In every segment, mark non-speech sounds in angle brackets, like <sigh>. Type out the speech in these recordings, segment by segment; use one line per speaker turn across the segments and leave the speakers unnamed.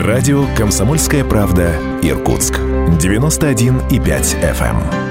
Радио «Комсомольская правда» Иркутск. 91,5 FM.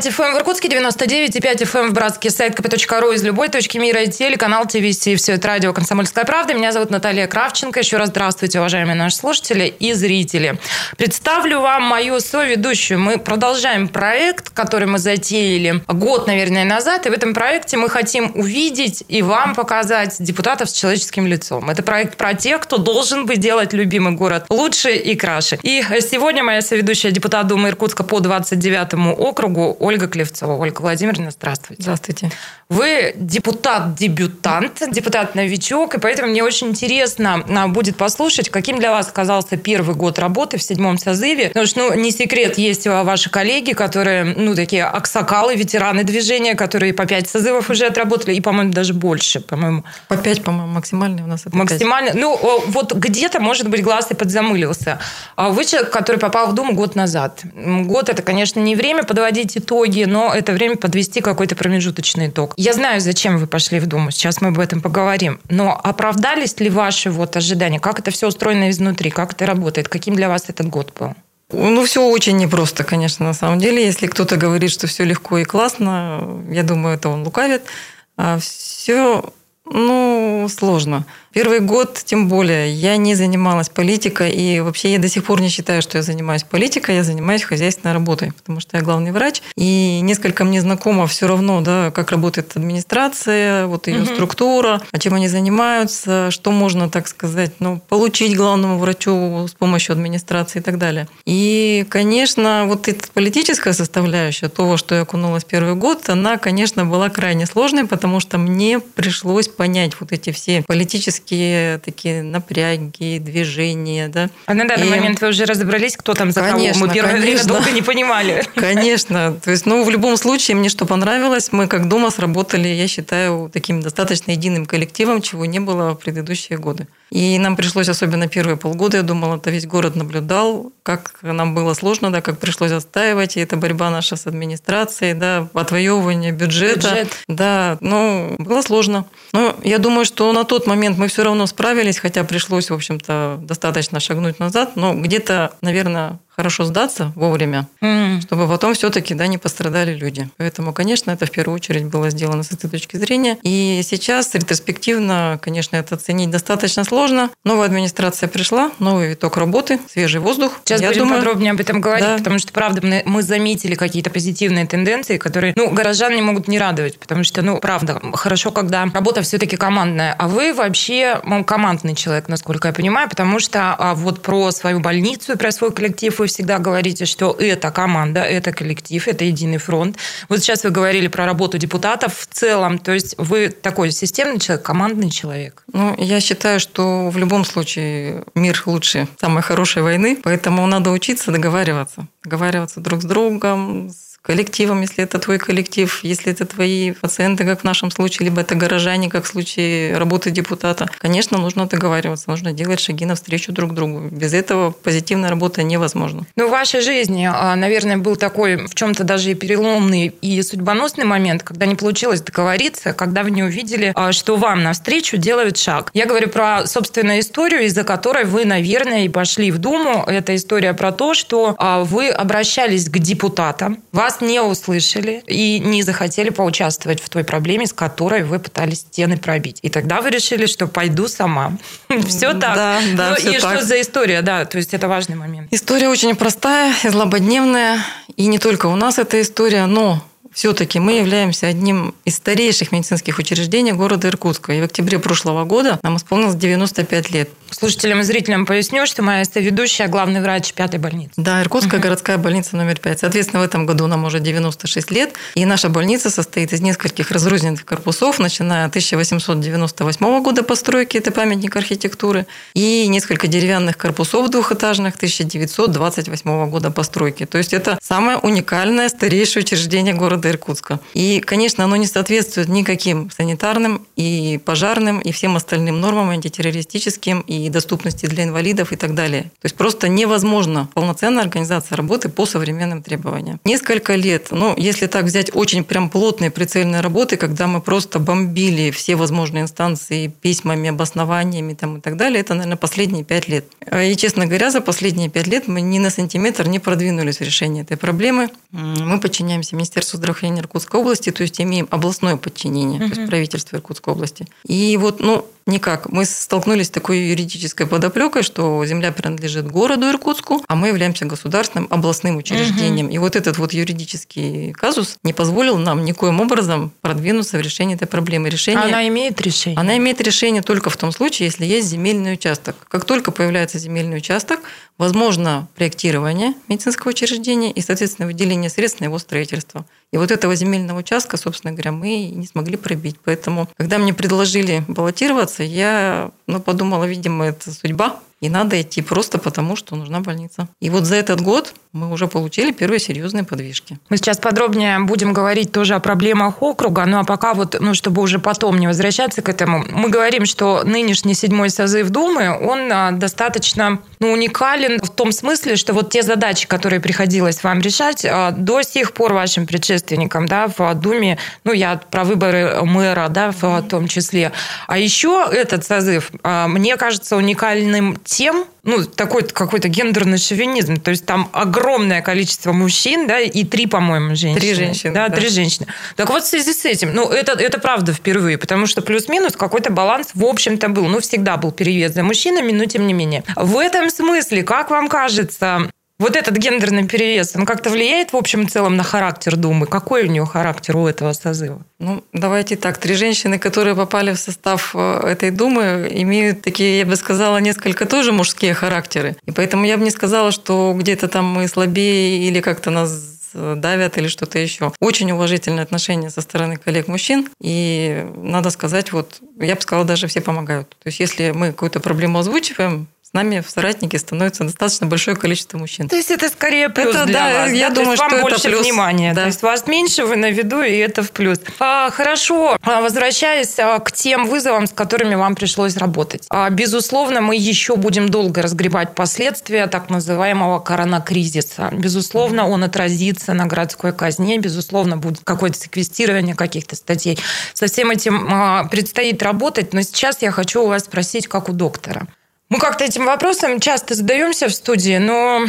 91,5 FM в Иркутске, 99,5 FM в Братске, сайт kp.ru из любой точки мира, и телеканал ТВС, и все это радио «Комсомольская правда». Меня зовут Наталья Кравченко. Еще раз здравствуйте, уважаемые наши слушатели и зрители. Представлю вам мою соведущую. Мы продолжаем проект, который мы затеяли год, наверное, назад, и в этом проекте мы хотим увидеть и вам показать депутатов с человеческим лицом. Это проект про тех, кто должен бы делать любимый город лучше и краше. И сегодня моя соведущая депутат Думы Иркутска по 29 округу Ольга Клевцова. Ольга Владимировна, здравствуйте.
Здравствуйте.
Вы депутат-дебютант, депутат-новичок, и поэтому мне очень интересно а, будет послушать, каким для вас оказался первый год работы в седьмом созыве. Потому что, ну, не секрет, есть ваши коллеги, которые, ну, такие аксакалы, ветераны движения, которые по пять созывов уже отработали, и, по-моему, даже больше, по-моему.
По пять, по-моему, максимальный у нас это
Максимально. 5. Ну, вот где-то, может быть, глаз и подзамылился. А вы человек, который попал в Думу год назад. Год – это, конечно, не время подводить итоги, но это время подвести какой-то промежуточный итог. Я знаю, зачем вы пошли в Думу, сейчас мы об этом поговорим. Но оправдались ли ваши вот ожидания? Как это все устроено изнутри? Как это работает? Каким для вас этот год был?
Ну, все очень непросто, конечно, на самом деле. Если кто-то говорит, что все легко и классно, я думаю, это он лукавит. А все, ну, сложно. Первый год, тем более, я не занималась политикой, и вообще я до сих пор не считаю, что я занимаюсь политикой, я занимаюсь хозяйственной работой, потому что я главный врач, и несколько мне знакомо все равно, да, как работает администрация, вот ее угу. структура, а чем они занимаются, что можно, так сказать, ну, получить главному врачу с помощью администрации и так далее. И, конечно, вот эта политическая составляющая, того, что я окунулась первый год, она, конечно, была крайне сложной, потому что мне пришлось понять вот эти все политические физические такие напряги, движения. Да?
А на данный и... момент вы уже разобрались, кто там за
конечно,
кого? Мы первое
конечно.
время долго не понимали. <laughs>
Конечно. То есть, ну, в любом случае, мне что понравилось, мы как дома сработали, я считаю, таким достаточно единым коллективом, чего не было в предыдущие годы. И нам пришлось, особенно первые полгода, я думала, это весь город наблюдал, как нам было сложно, да, как пришлось отстаивать, и это борьба наша с администрацией, да, отвоевывание бюджета. Бюджет. Да, ну, было сложно. Но я думаю, что на тот момент мы все равно справились, хотя пришлось, в общем-то, достаточно шагнуть назад, но где-то, наверное, хорошо сдаться вовремя, mm. чтобы потом все-таки да, не пострадали люди. Поэтому, конечно, это в первую очередь было сделано с этой точки зрения. И сейчас ретроспективно, конечно, это оценить достаточно сложно. Новая администрация пришла, новый виток работы, свежий воздух.
Сейчас
Я
будем
думаю,
подробнее об этом говорить, да. потому что, правда, мы, заметили какие-то позитивные тенденции, которые, ну, горожан не могут не радовать, потому что, ну, правда, хорошо, когда работа все-таки командная. А вы вообще командный человек, насколько я понимаю, потому что а, вот про свою больницу и про свой коллектив вы всегда говорите, что это команда, это коллектив, это единый фронт. Вот сейчас вы говорили про работу депутатов в целом, то есть вы такой системный человек, командный человек.
Ну, я считаю, что в любом случае мир лучше самой хорошей войны, поэтому надо учиться договариваться. Договариваться друг с другом, с коллективом, если это твой коллектив, если это твои пациенты, как в нашем случае, либо это горожане, как в случае работы депутата. Конечно, нужно договариваться, нужно делать шаги навстречу друг другу. Без этого позитивная работа невозможна.
Ну, в вашей жизни, а, наверное, был такой в чем-то даже и переломный и судьбоносный момент, когда не получилось договориться, когда вы не увидели, а, что вам навстречу делают шаг. Я говорю про собственную историю, из-за которой вы, наверное, и пошли в Думу. Это история про то, что а, вы обращались к депутатам, вас вас не услышали и не захотели поучаствовать в той проблеме, с которой вы пытались стены пробить. И тогда вы решили, что пойду сама. <laughs> Все так.
Да, да,
ну, и что за история, да, то есть это важный момент.
История очень простая, злободневная. И не только у нас эта история, но все-таки мы являемся одним из старейших медицинских учреждений города Иркутска. И в октябре прошлого года нам исполнилось 95 лет.
Слушателям и зрителям поясню, что моя ведущая главный врач пятой больницы.
Да, Иркутская угу. городская больница номер 5. Соответственно, в этом году нам уже 96 лет. И наша больница состоит из нескольких разрозненных корпусов, начиная от 1898 года постройки, это памятник архитектуры, и несколько деревянных корпусов двухэтажных 1928 года постройки. То есть это самое уникальное, старейшее учреждение города Иркутска. И, конечно, оно не соответствует никаким санитарным и пожарным и всем остальным нормам антитеррористическим и и доступности для инвалидов и так далее. То есть просто невозможно полноценная организация работы по современным требованиям. Несколько лет, ну, если так взять очень прям плотные прицельные работы, когда мы просто бомбили все возможные инстанции письмами, обоснованиями там, и так далее, это, наверное, последние пять лет. И, честно говоря, за последние пять лет мы ни на сантиметр не продвинулись в решении этой проблемы. Мы подчиняемся Министерству здравоохранения Иркутской области, то есть имеем областное подчинение, угу. то есть правительство Иркутской области. И вот, ну, Никак. Мы столкнулись с такой юридической подоплекой, что земля принадлежит городу Иркутску, а мы являемся государственным областным учреждением. Угу. И вот этот вот юридический казус не позволил нам никоим образом продвинуться в решении этой проблемы. Решение,
Она имеет решение?
Она имеет решение только в том случае, если есть земельный участок. Как только появляется земельный участок, возможно проектирование медицинского учреждения и, соответственно, выделение средств на его строительство. И вот этого земельного участка, собственно говоря, мы не смогли пробить. Поэтому, когда мне предложили баллотироваться, я ну, подумала, видимо, это судьба, и надо идти просто потому, что нужна больница. И вот за этот год мы уже получили первые серьезные подвижки.
Мы сейчас подробнее будем говорить тоже о проблемах округа, ну а пока вот, ну чтобы уже потом не возвращаться к этому, мы говорим, что нынешний седьмой созыв Думы, он а, достаточно ну, уникален в том смысле, что вот те задачи, которые приходилось вам решать, а, до сих пор вашим предшественникам, да, в Думе, ну я про выборы мэра, да, в том числе. А еще этот созыв, а, мне кажется, уникальным тем, ну, такой какой-то гендерный шовинизм. То есть там огромное количество мужчин, да, и три, по-моему, женщины.
Три женщины.
Да, да, три женщины. Так вот, в связи с этим, ну, это, это правда впервые, потому что плюс-минус какой-то баланс, в общем-то, был. Ну, всегда был перевес за мужчинами, но тем не менее. В этом смысле, как вам кажется, вот этот гендерный перевес, он как-то влияет в общем и целом на характер Думы? Какой у нее характер у этого созыва?
Ну, давайте так. Три женщины, которые попали в состав э, этой Думы, имеют такие, я бы сказала, несколько тоже мужские характеры. И поэтому я бы не сказала, что где-то там мы слабее или как-то нас давят или что-то еще. Очень уважительное отношение со стороны коллег-мужчин. И надо сказать, вот я бы сказала, даже все помогают. То есть если мы какую-то проблему озвучиваем, с нами в соратнике становится достаточно большое количество мужчин.
То есть это скорее плюс это, для да, вас. Я да? думаю, То есть что вам больше плюс. внимания. Да. То есть вас меньше, вы на виду, и это в плюс. А, хорошо. А, возвращаясь а, к тем вызовам, с которыми вам пришлось работать. А, безусловно, мы еще будем долго разгребать последствия так называемого коронакризиса. Безусловно, он отразится на городской казне. Безусловно, будет какое-то секвестирование каких-то статей. Со всем этим а, предстоит работать. Но сейчас я хочу у вас спросить, как у доктора. Мы как-то этим вопросом часто задаемся в студии, но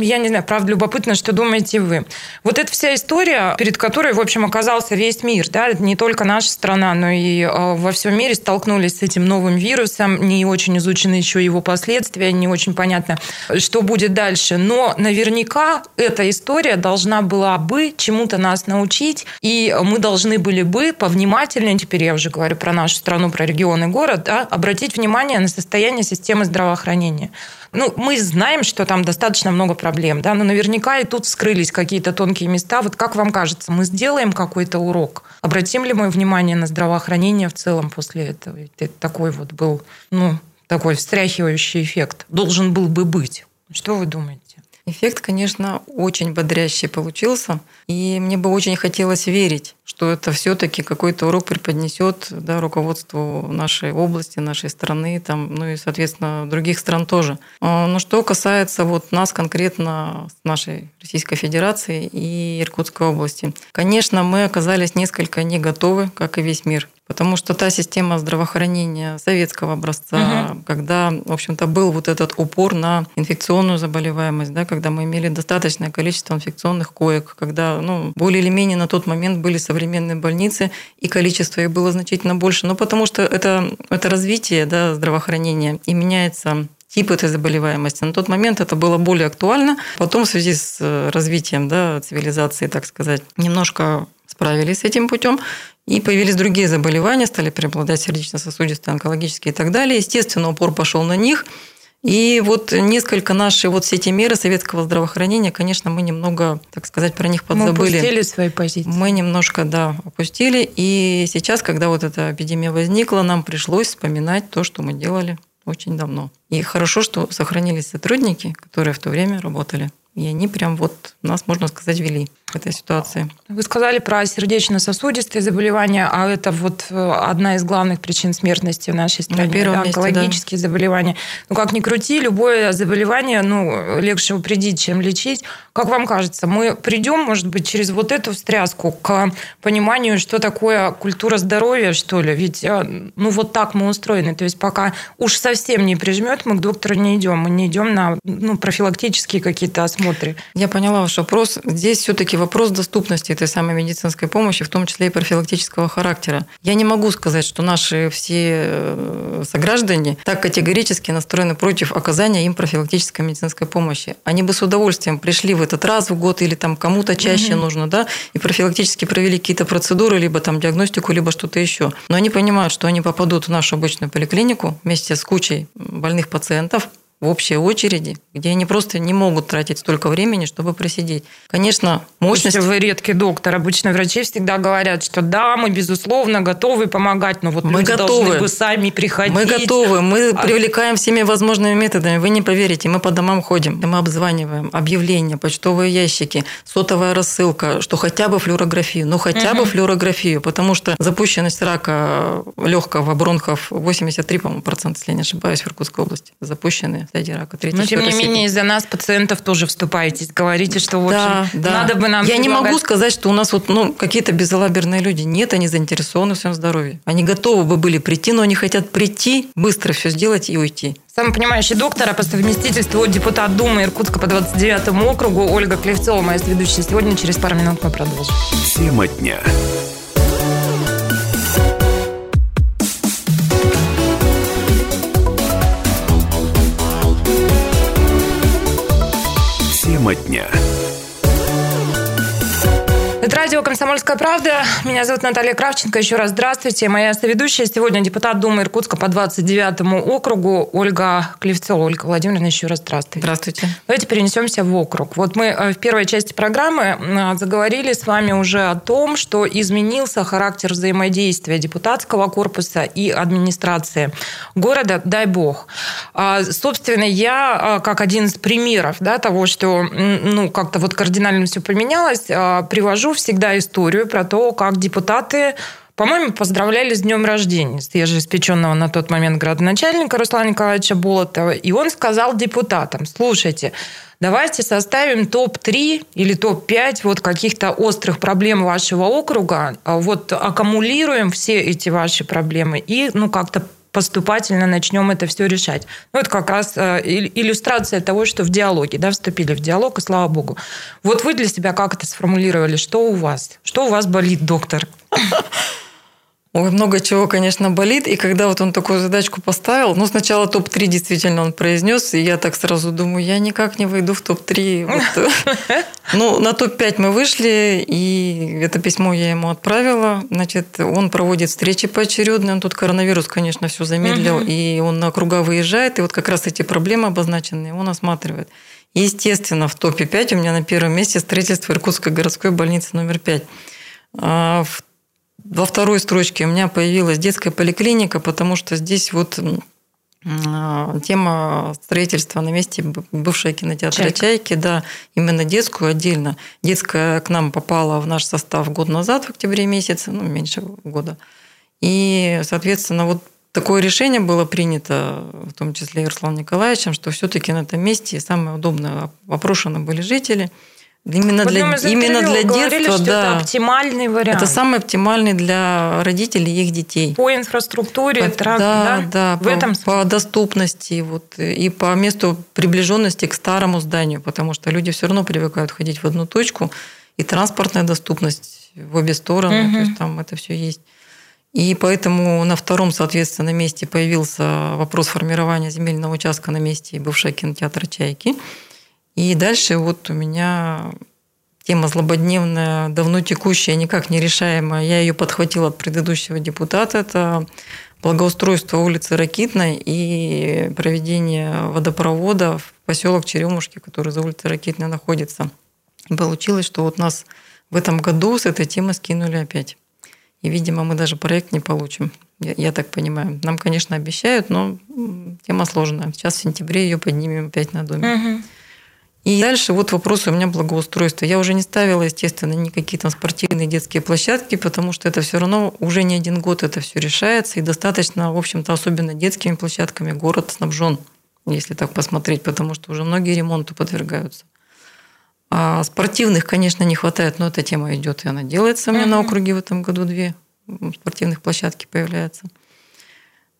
я не знаю, правда, любопытно, что думаете вы. Вот эта вся история, перед которой, в общем, оказался весь мир, да, не только наша страна, но и э, во всем мире столкнулись с этим новым вирусом, не очень изучены еще его последствия, не очень понятно, что будет дальше. Но наверняка эта история должна была бы чему-то нас научить, и мы должны были бы повнимательнее, теперь я уже говорю про нашу страну, про регион и город, да, обратить внимание на состояние системы здравоохранения. Ну, мы знаем, что там достаточно много проблем, да, но наверняка и тут вскрылись какие-то тонкие места. Вот как вам кажется, мы сделаем какой-то урок? Обратим ли мы внимание на здравоохранение в целом после этого? Это такой вот был, ну, такой встряхивающий эффект. Должен был бы быть. Что вы думаете?
Эффект, конечно, очень бодрящий получился. И мне бы очень хотелось верить, что это все-таки какой-то урок преподнесет да, руководству нашей области, нашей страны, там, ну и, соответственно, других стран тоже. А, но что касается вот нас конкретно, нашей Российской Федерации и Иркутской области, конечно, мы оказались несколько не готовы, как и весь мир Потому что та система здравоохранения советского образца, угу. когда, в общем-то, был вот этот упор на инфекционную заболеваемость, да, когда мы имели достаточное количество инфекционных коек, когда ну, более или менее на тот момент были современные больницы, и количество их было значительно больше. Но потому что это, это развитие да, здравоохранения и меняется тип этой заболеваемости. На тот момент это было более актуально. Потом в связи с э, развитием да, цивилизации, так сказать, немножко справились с этим путем. И появились другие заболевания, стали преобладать сердечно-сосудистые, онкологические и так далее. Естественно, упор пошел на них. И вот несколько наши вот все эти меры советского здравоохранения, конечно, мы немного, так сказать, про них подзабыли. Мы
опустили свои позиции.
Мы немножко, да, опустили. И сейчас, когда вот эта эпидемия возникла, нам пришлось вспоминать то, что мы делали очень давно. И хорошо, что сохранились сотрудники, которые в то время работали. И они прям вот нас, можно сказать, вели в этой ситуации.
Вы сказали про сердечно-сосудистые заболевания, а это вот э, одна из главных причин смертности в нашей стране. На первом месте, онкологические да. заболевания. Ну, как ни крути, любое заболевание, ну, легче упредить, чем лечить. Как вам кажется, мы придем, может быть, через вот эту встряску к пониманию, что такое культура здоровья, что ли? Ведь, э, ну, вот так мы устроены. То есть пока уж совсем не прижмет, мы к доктору не идем. Мы не идем на ну, профилактические какие-то осмотры.
Я поняла ваш вопрос. Здесь все-таки вопрос доступности этой самой медицинской помощи, в том числе и профилактического характера. Я не могу сказать, что наши все э, сограждане так категорически настроены против оказания им профилактической медицинской помощи. Они бы с удовольствием пришли в этот раз в год или там кому-то чаще угу. нужно, да, и профилактически провели какие-то процедуры, либо там диагностику, либо что-то еще. Но они понимают, что они попадут в нашу обычную поликлинику вместе с кучей больных пациентов, в общей очереди, где они просто не могут тратить столько времени, чтобы просидеть. Конечно, мощность...
Вы редкий доктор. Обычно врачи всегда говорят, что да, мы, безусловно, готовы помогать, но вот мы люди готовы. должны бы сами приходить.
Мы готовы. Мы а... привлекаем всеми возможными методами. Вы не поверите, мы по домам ходим, мы обзваниваем, объявления, почтовые ящики, сотовая рассылка, что хотя бы флюорографию, ну хотя угу. бы флюорографию, потому что запущенность рака легкого бронхов 83, по-моему, процент, если я не ошибаюсь, в Иркутской области запущенные стадии рака.
Но тем не менее из-за нас пациентов тоже вступаетесь, говорите, что в общем, да, да. надо бы нам.
Я предлагать... не могу сказать, что у нас вот ну какие-то безалаберные люди. Нет, они заинтересованы в своем здоровье. Они готовы бы были прийти, но они хотят прийти, быстро все сделать и уйти.
Самый понимающий доктор, а по совместительству депутат Думы Иркутска по 29 округу Ольга Клевцова, моя ведущая сегодня. Через пару минут мы продолжим.
Тема дня. Тема дня.
Это радио «Комсомольская правда». Меня зовут Наталья Кравченко. Еще раз здравствуйте. Моя соведущая сегодня депутат Думы Иркутска по 29 округу Ольга Клевцова. Ольга Владимировна, еще раз здравствуйте.
Здравствуйте.
Давайте перенесемся в округ. Вот мы э, в первой части программы э, заговорили с вами уже о том, что изменился характер взаимодействия депутатского корпуса и администрации города, дай бог. А, собственно, я э, как один из примеров да, того, что ну, как-то вот кардинально все поменялось, привожу расскажу всегда историю про то, как депутаты по-моему, поздравляли с днем рождения свежеиспеченного на тот момент градоначальника Руслана Николаевича Болотова. И он сказал депутатам, слушайте, давайте составим топ-3 или топ-5 вот каких-то острых проблем вашего округа, а вот аккумулируем все эти ваши проблемы и ну, как-то поступательно начнем это все решать. Ну, это как раз э, иллюстрация того, что в диалоге, да, вступили в диалог, и слава богу. Вот вы для себя как это сформулировали? Что у вас? Что у вас болит, доктор? <laughs>
Ой, много чего, конечно, болит. И когда вот он такую задачку поставил, ну, сначала топ-3 действительно он произнес, и я так сразу думаю, я никак не войду в топ-3. <laughs> Ну, на топ-5 мы вышли, и это письмо я ему отправила. Значит, он проводит встречи поочередно. Он тут коронавирус, конечно, все замедлил, и он на круга выезжает, и вот как раз эти проблемы обозначенные он осматривает. Естественно, в топе 5 у меня на первом месте строительство Иркутской городской больницы номер 5. А в во второй строчке у меня появилась детская поликлиника, потому что здесь вот а, тема строительства на месте бывшей кинотеатра Чайка. «Чайки», да, именно детскую отдельно. Детская к нам попала в наш состав год назад, в октябре месяце, ну, меньше года. И, соответственно, вот такое решение было принято, в том числе и Русланом Николаевичем, что все-таки на этом месте самое удобное опрошены были жители – Именно для, именно для детства, да.
Это оптимальный вариант.
Это самый оптимальный для родителей и их детей.
По инфраструктуре, по, трак,
да, да, да, в по, этом по доступности вот, и по месту приближенности к старому зданию, потому что люди все равно привыкают ходить в одну точку, и транспортная доступность в обе стороны, угу. то есть там это все есть. И поэтому на втором, соответственно, месте появился вопрос формирования земельного участка на месте бывшего кинотеатра «Чайки». И дальше вот у меня тема злободневная, давно текущая, никак не решаемая. Я ее подхватила от предыдущего депутата. Это благоустройство улицы Ракитной и проведение водопровода в поселок Черемушки, который за улицей Ракитной находится. И получилось, что вот нас в этом году с этой темы скинули опять. И, видимо, мы даже проект не получим. Я, я так понимаю. Нам, конечно, обещают, но тема сложная. Сейчас в сентябре ее поднимем опять на доме. Угу. И дальше вот вопрос у меня благоустройства. Я уже не ставила, естественно, никакие там спортивные детские площадки, потому что это все равно уже не один год это все решается. И достаточно, в общем-то, особенно детскими площадками город снабжен, если так посмотреть, потому что уже многие ремонту подвергаются. А спортивных, конечно, не хватает, но эта тема идет, и она делается. У меня mm-hmm. на округе в этом году две спортивных площадки появляются.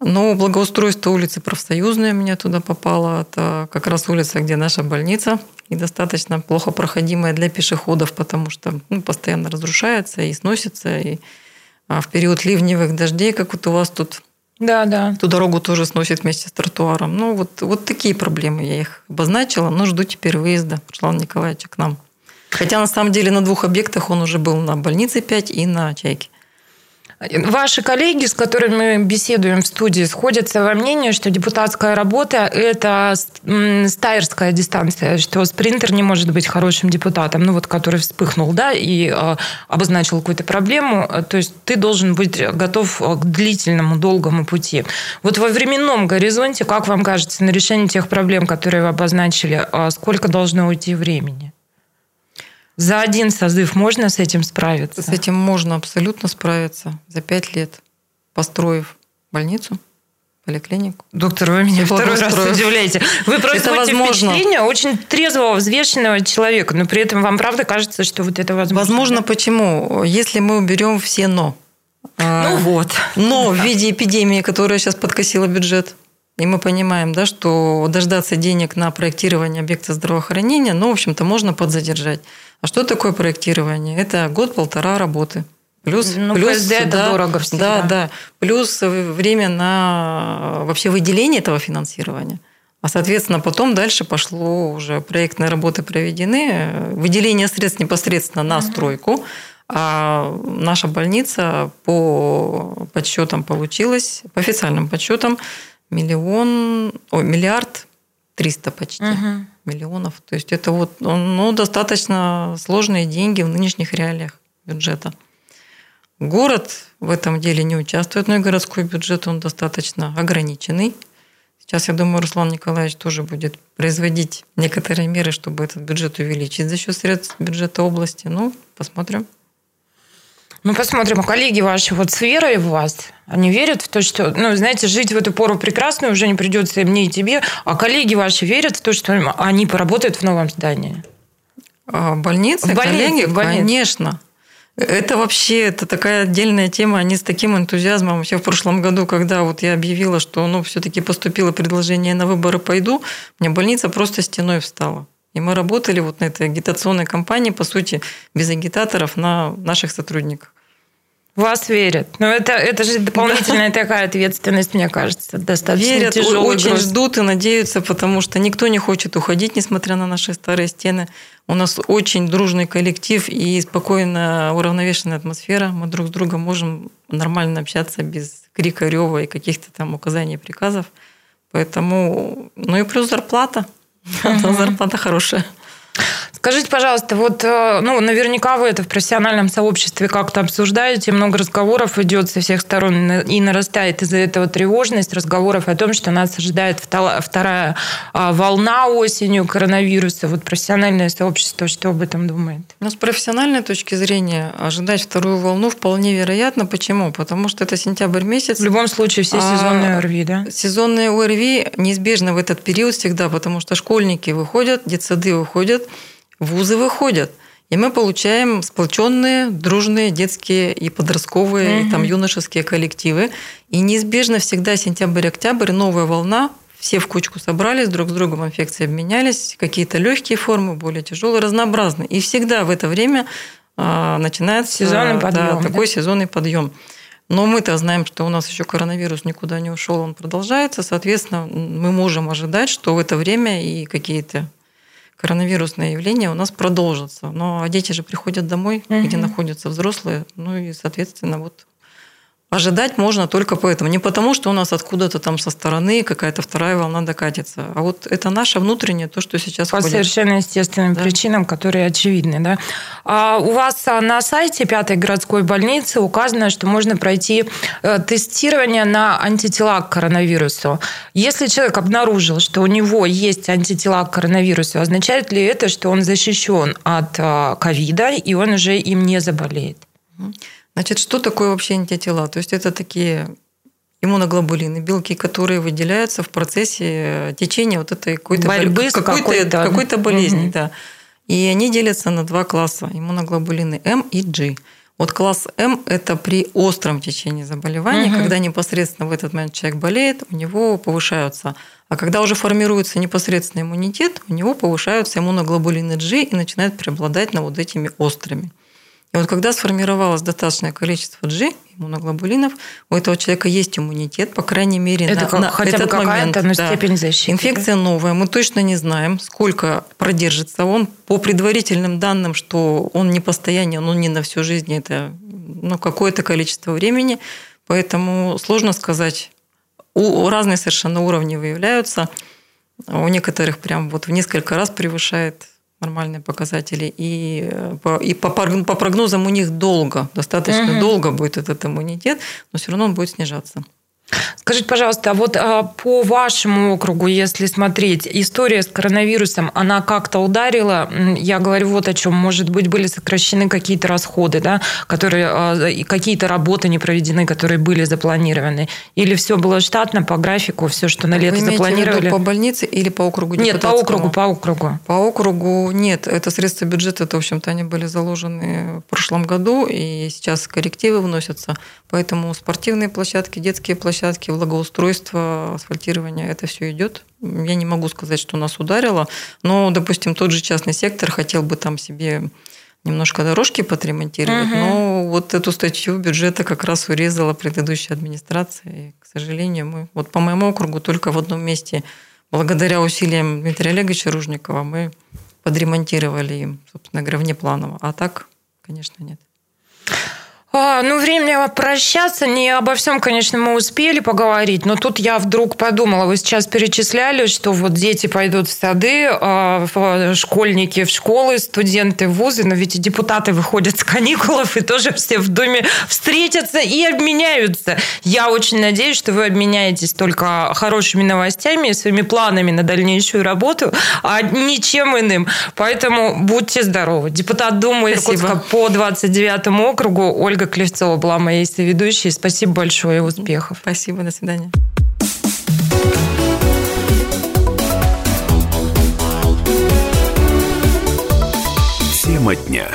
Но благоустройство улицы Профсоюзная меня туда попало. Это как раз улица, где наша больница. И достаточно плохо проходимая для пешеходов, потому что ну, постоянно разрушается и сносится. И а в период ливневых дождей, как вот у вас тут,
да, да.
Ту дорогу тоже сносит вместе с тротуаром. Ну, вот, вот такие проблемы я их обозначила, но жду теперь выезда Руслана Николаевича к нам. Хотя на самом деле на двух объектах он уже был на больнице 5 и на Чайке.
Ваши коллеги, с которыми мы беседуем в студии, сходятся во мнении, что депутатская работа – это стайерская дистанция, что спринтер не может быть хорошим депутатом, ну вот который вспыхнул, да, и э, обозначил какую-то проблему. То есть ты должен быть готов к длительному, долгому пути. Вот во временном горизонте, как вам кажется, на решение тех проблем, которые вы обозначили, а сколько должно уйти времени? За один созыв можно с этим справиться?
С этим можно абсолютно справиться за пять лет, построив больницу, поликлинику.
Доктор, вы меня второй раз удивляете. Вы возможно. впечатление очень трезвого, взвешенного человека, но при этом вам правда кажется, что вот это возможно?
Возможно, почему? Если мы уберем все «но».
Ну а, вот.
Но в виде эпидемии, которая сейчас подкосила бюджет, и мы понимаем, да, что дождаться денег на проектирование объекта здравоохранения, ну, в общем-то, можно подзадержать. А что такое проектирование? Это год-полтора работы.
Плюс, ну, плюс да, это дорого всегда.
Да, да. Плюс время на вообще выделение этого финансирования. А, соответственно, потом дальше пошло уже проектные работы проведены, выделение средств непосредственно на стройку. А наша больница по подсчетам получилась, по официальным подсчетам, миллион, о, миллиард триста почти. Угу миллионов. То есть это вот ну, достаточно сложные деньги в нынешних реалиях бюджета. Город в этом деле не участвует, но и городской бюджет он достаточно ограниченный. Сейчас, я думаю, Руслан Николаевич тоже будет производить некоторые меры, чтобы этот бюджет увеличить за счет средств бюджета области. Ну, посмотрим.
Ну, посмотрим, а коллеги ваши, вот с верой в вас, они верят в то, что, ну, знаете, жить в эту пору прекрасную уже не придется и мне, и тебе, а коллеги ваши верят в то, что они поработают в новом здании?
А, больницы, в больнице, коллеги, в больнице. конечно. Это вообще это такая отдельная тема. Они с таким энтузиазмом. Вообще в прошлом году, когда вот я объявила, что ну, все-таки поступило предложение на выборы пойду, мне больница просто стеной встала. И мы работали вот на этой агитационной кампании, по сути, без агитаторов на наших сотрудниках.
Вас верят. Но это, это же дополнительная такая ответственность, мне кажется, достаточно верят, тяжелый
очень груз. ждут и надеются, потому что никто не хочет уходить, несмотря на наши старые стены. У нас очень дружный коллектив и спокойно уравновешенная атмосфера. Мы друг с другом можем нормально общаться без крика, рева и каких-то там указаний приказов. Поэтому, ну и плюс зарплата. <laughs> Зарплата хорошая.
Скажите, пожалуйста, вот э, ну, наверняка вы это в профессиональном сообществе как-то обсуждаете, много разговоров идет со всех сторон, и нарастает из-за этого тревожность разговоров о том, что нас ожидает вторая а, волна осенью коронавируса. Вот профессиональное сообщество что об этом думает?
Ну, с профессиональной точки зрения ожидать вторую волну вполне вероятно. Почему? Потому что это сентябрь месяц.
В любом случае все а сезонные ОРВИ, да?
Сезонные ОРВИ неизбежно в этот период всегда, потому что школьники выходят, детсады выходят, вузы выходят. И мы получаем сплоченные, дружные детские и подростковые, угу. и там юношеские коллективы. И неизбежно всегда сентябрь-октябрь новая волна. Все в кучку собрались, друг с другом инфекции обменялись, какие-то легкие формы, более тяжелые, разнообразные. И всегда в это время а, начинается
сезонный подъем,
да, такой да? сезонный подъем. Но мы-то знаем, что у нас еще коронавирус никуда не ушел, он продолжается. Соответственно, мы можем ожидать, что в это время и какие-то коронавирусное явление у нас продолжится. Но дети же приходят домой, угу. где находятся взрослые, ну и, соответственно, вот ожидать можно только поэтому. Не потому, что у нас откуда-то там со стороны какая-то вторая волна докатится, а вот это наше внутреннее, то, что сейчас
По
ходит.
совершенно естественным
Да.
причинам, которые очевидны. Да? А у вас а, на сайте пятой городской больницы указано, что можно пройти э, тестирование на антитела к коронавирусу. Если человек обнаружил, что у него есть антитела к коронавирусу, означает ли это, что он защищен от а, ковида, и он уже им не заболеет?
Значит, что такое вообще антитела? То есть это такие иммуноглобулины, белки, которые выделяются в процессе течения вот этой какой-то
Борьбы с
какой-то,
какой-то-
какой-то болезни.
Мгм.
Да. И они делятся на два класса иммуноглобулины М и G. Вот класс М – это при остром течении заболевания,
Мгм.
когда непосредственно в этот момент человек болеет, у него повышаются. А когда уже формируется непосредственный иммунитет, у него повышаются иммуноглобулины G и начинают преобладать над вот этими острыми. И вот когда сформировалось достаточное количество G, иммуноглобулинов, у этого человека есть иммунитет, по крайней мере,
Это
на,
как-
на
хотя бы
этот момент.
какая-то ну,
да.
степень защиты.
Инфекция новая, мы точно не знаем, сколько продержится он. По предварительным данным, что он не постоянный, он не на всю жизнь, это ну, какое-то количество времени. Поэтому сложно сказать. У, разные совершенно уровни выявляются. У некоторых прям вот в несколько раз превышает нормальные показатели. И э, по, и по, по прогнозам у них долго, достаточно
Мгм.
долго будет этот иммунитет, но все равно он будет снижаться.
Скажите, пожалуйста, а вот а, по вашему округу, если смотреть, история с коронавирусом, она как-то ударила? Я говорю вот о чем. Может быть, были сокращены какие-то расходы, да, которые, а, какие-то работы не проведены, которые были запланированы? Или все было штатно по графику, все, что на лето
Вы в виду
запланировали?
по больнице или по округу
Нет, по округу, по округу.
По округу нет, это средства бюджета, это, в общем-то, они были заложены в прошлом году, и сейчас коррективы вносятся. Поэтому спортивные площадки, детские площадки, благоустройство, асфальтирование, это все идет. Я не могу сказать, что нас ударило, но, допустим, тот же частный сектор хотел бы там себе немножко дорожки подремонтировать,
Мгм.
но вот эту статью бюджета как раз урезала предыдущая администрация. И, к сожалению, мы вот по моему округу только в одном месте, благодаря усилиям Дмитрия Олеговича Ружникова, мы подремонтировали им, собственно говоря, внепланово. А так, конечно, нет.
А, ну, время прощаться. Не обо всем, конечно, мы успели поговорить, но тут я вдруг подумала, вы сейчас перечисляли, что вот дети пойдут в сады, а, в- школьники в школы, студенты в вузы, но ведь и депутаты выходят с каникулов и тоже все в доме встретятся и обменяются. Я очень надеюсь, что вы обменяетесь только хорошими новостями и своими планами на дальнейшую работу, а ничем иным. Поэтому будьте здоровы. Депутат Думы
Спасибо.
Иркутска по 29 округу Ольга Клевцова была моей соведущей. Спасибо большое и успехов.
Спасибо, до свидания.
Тема дня.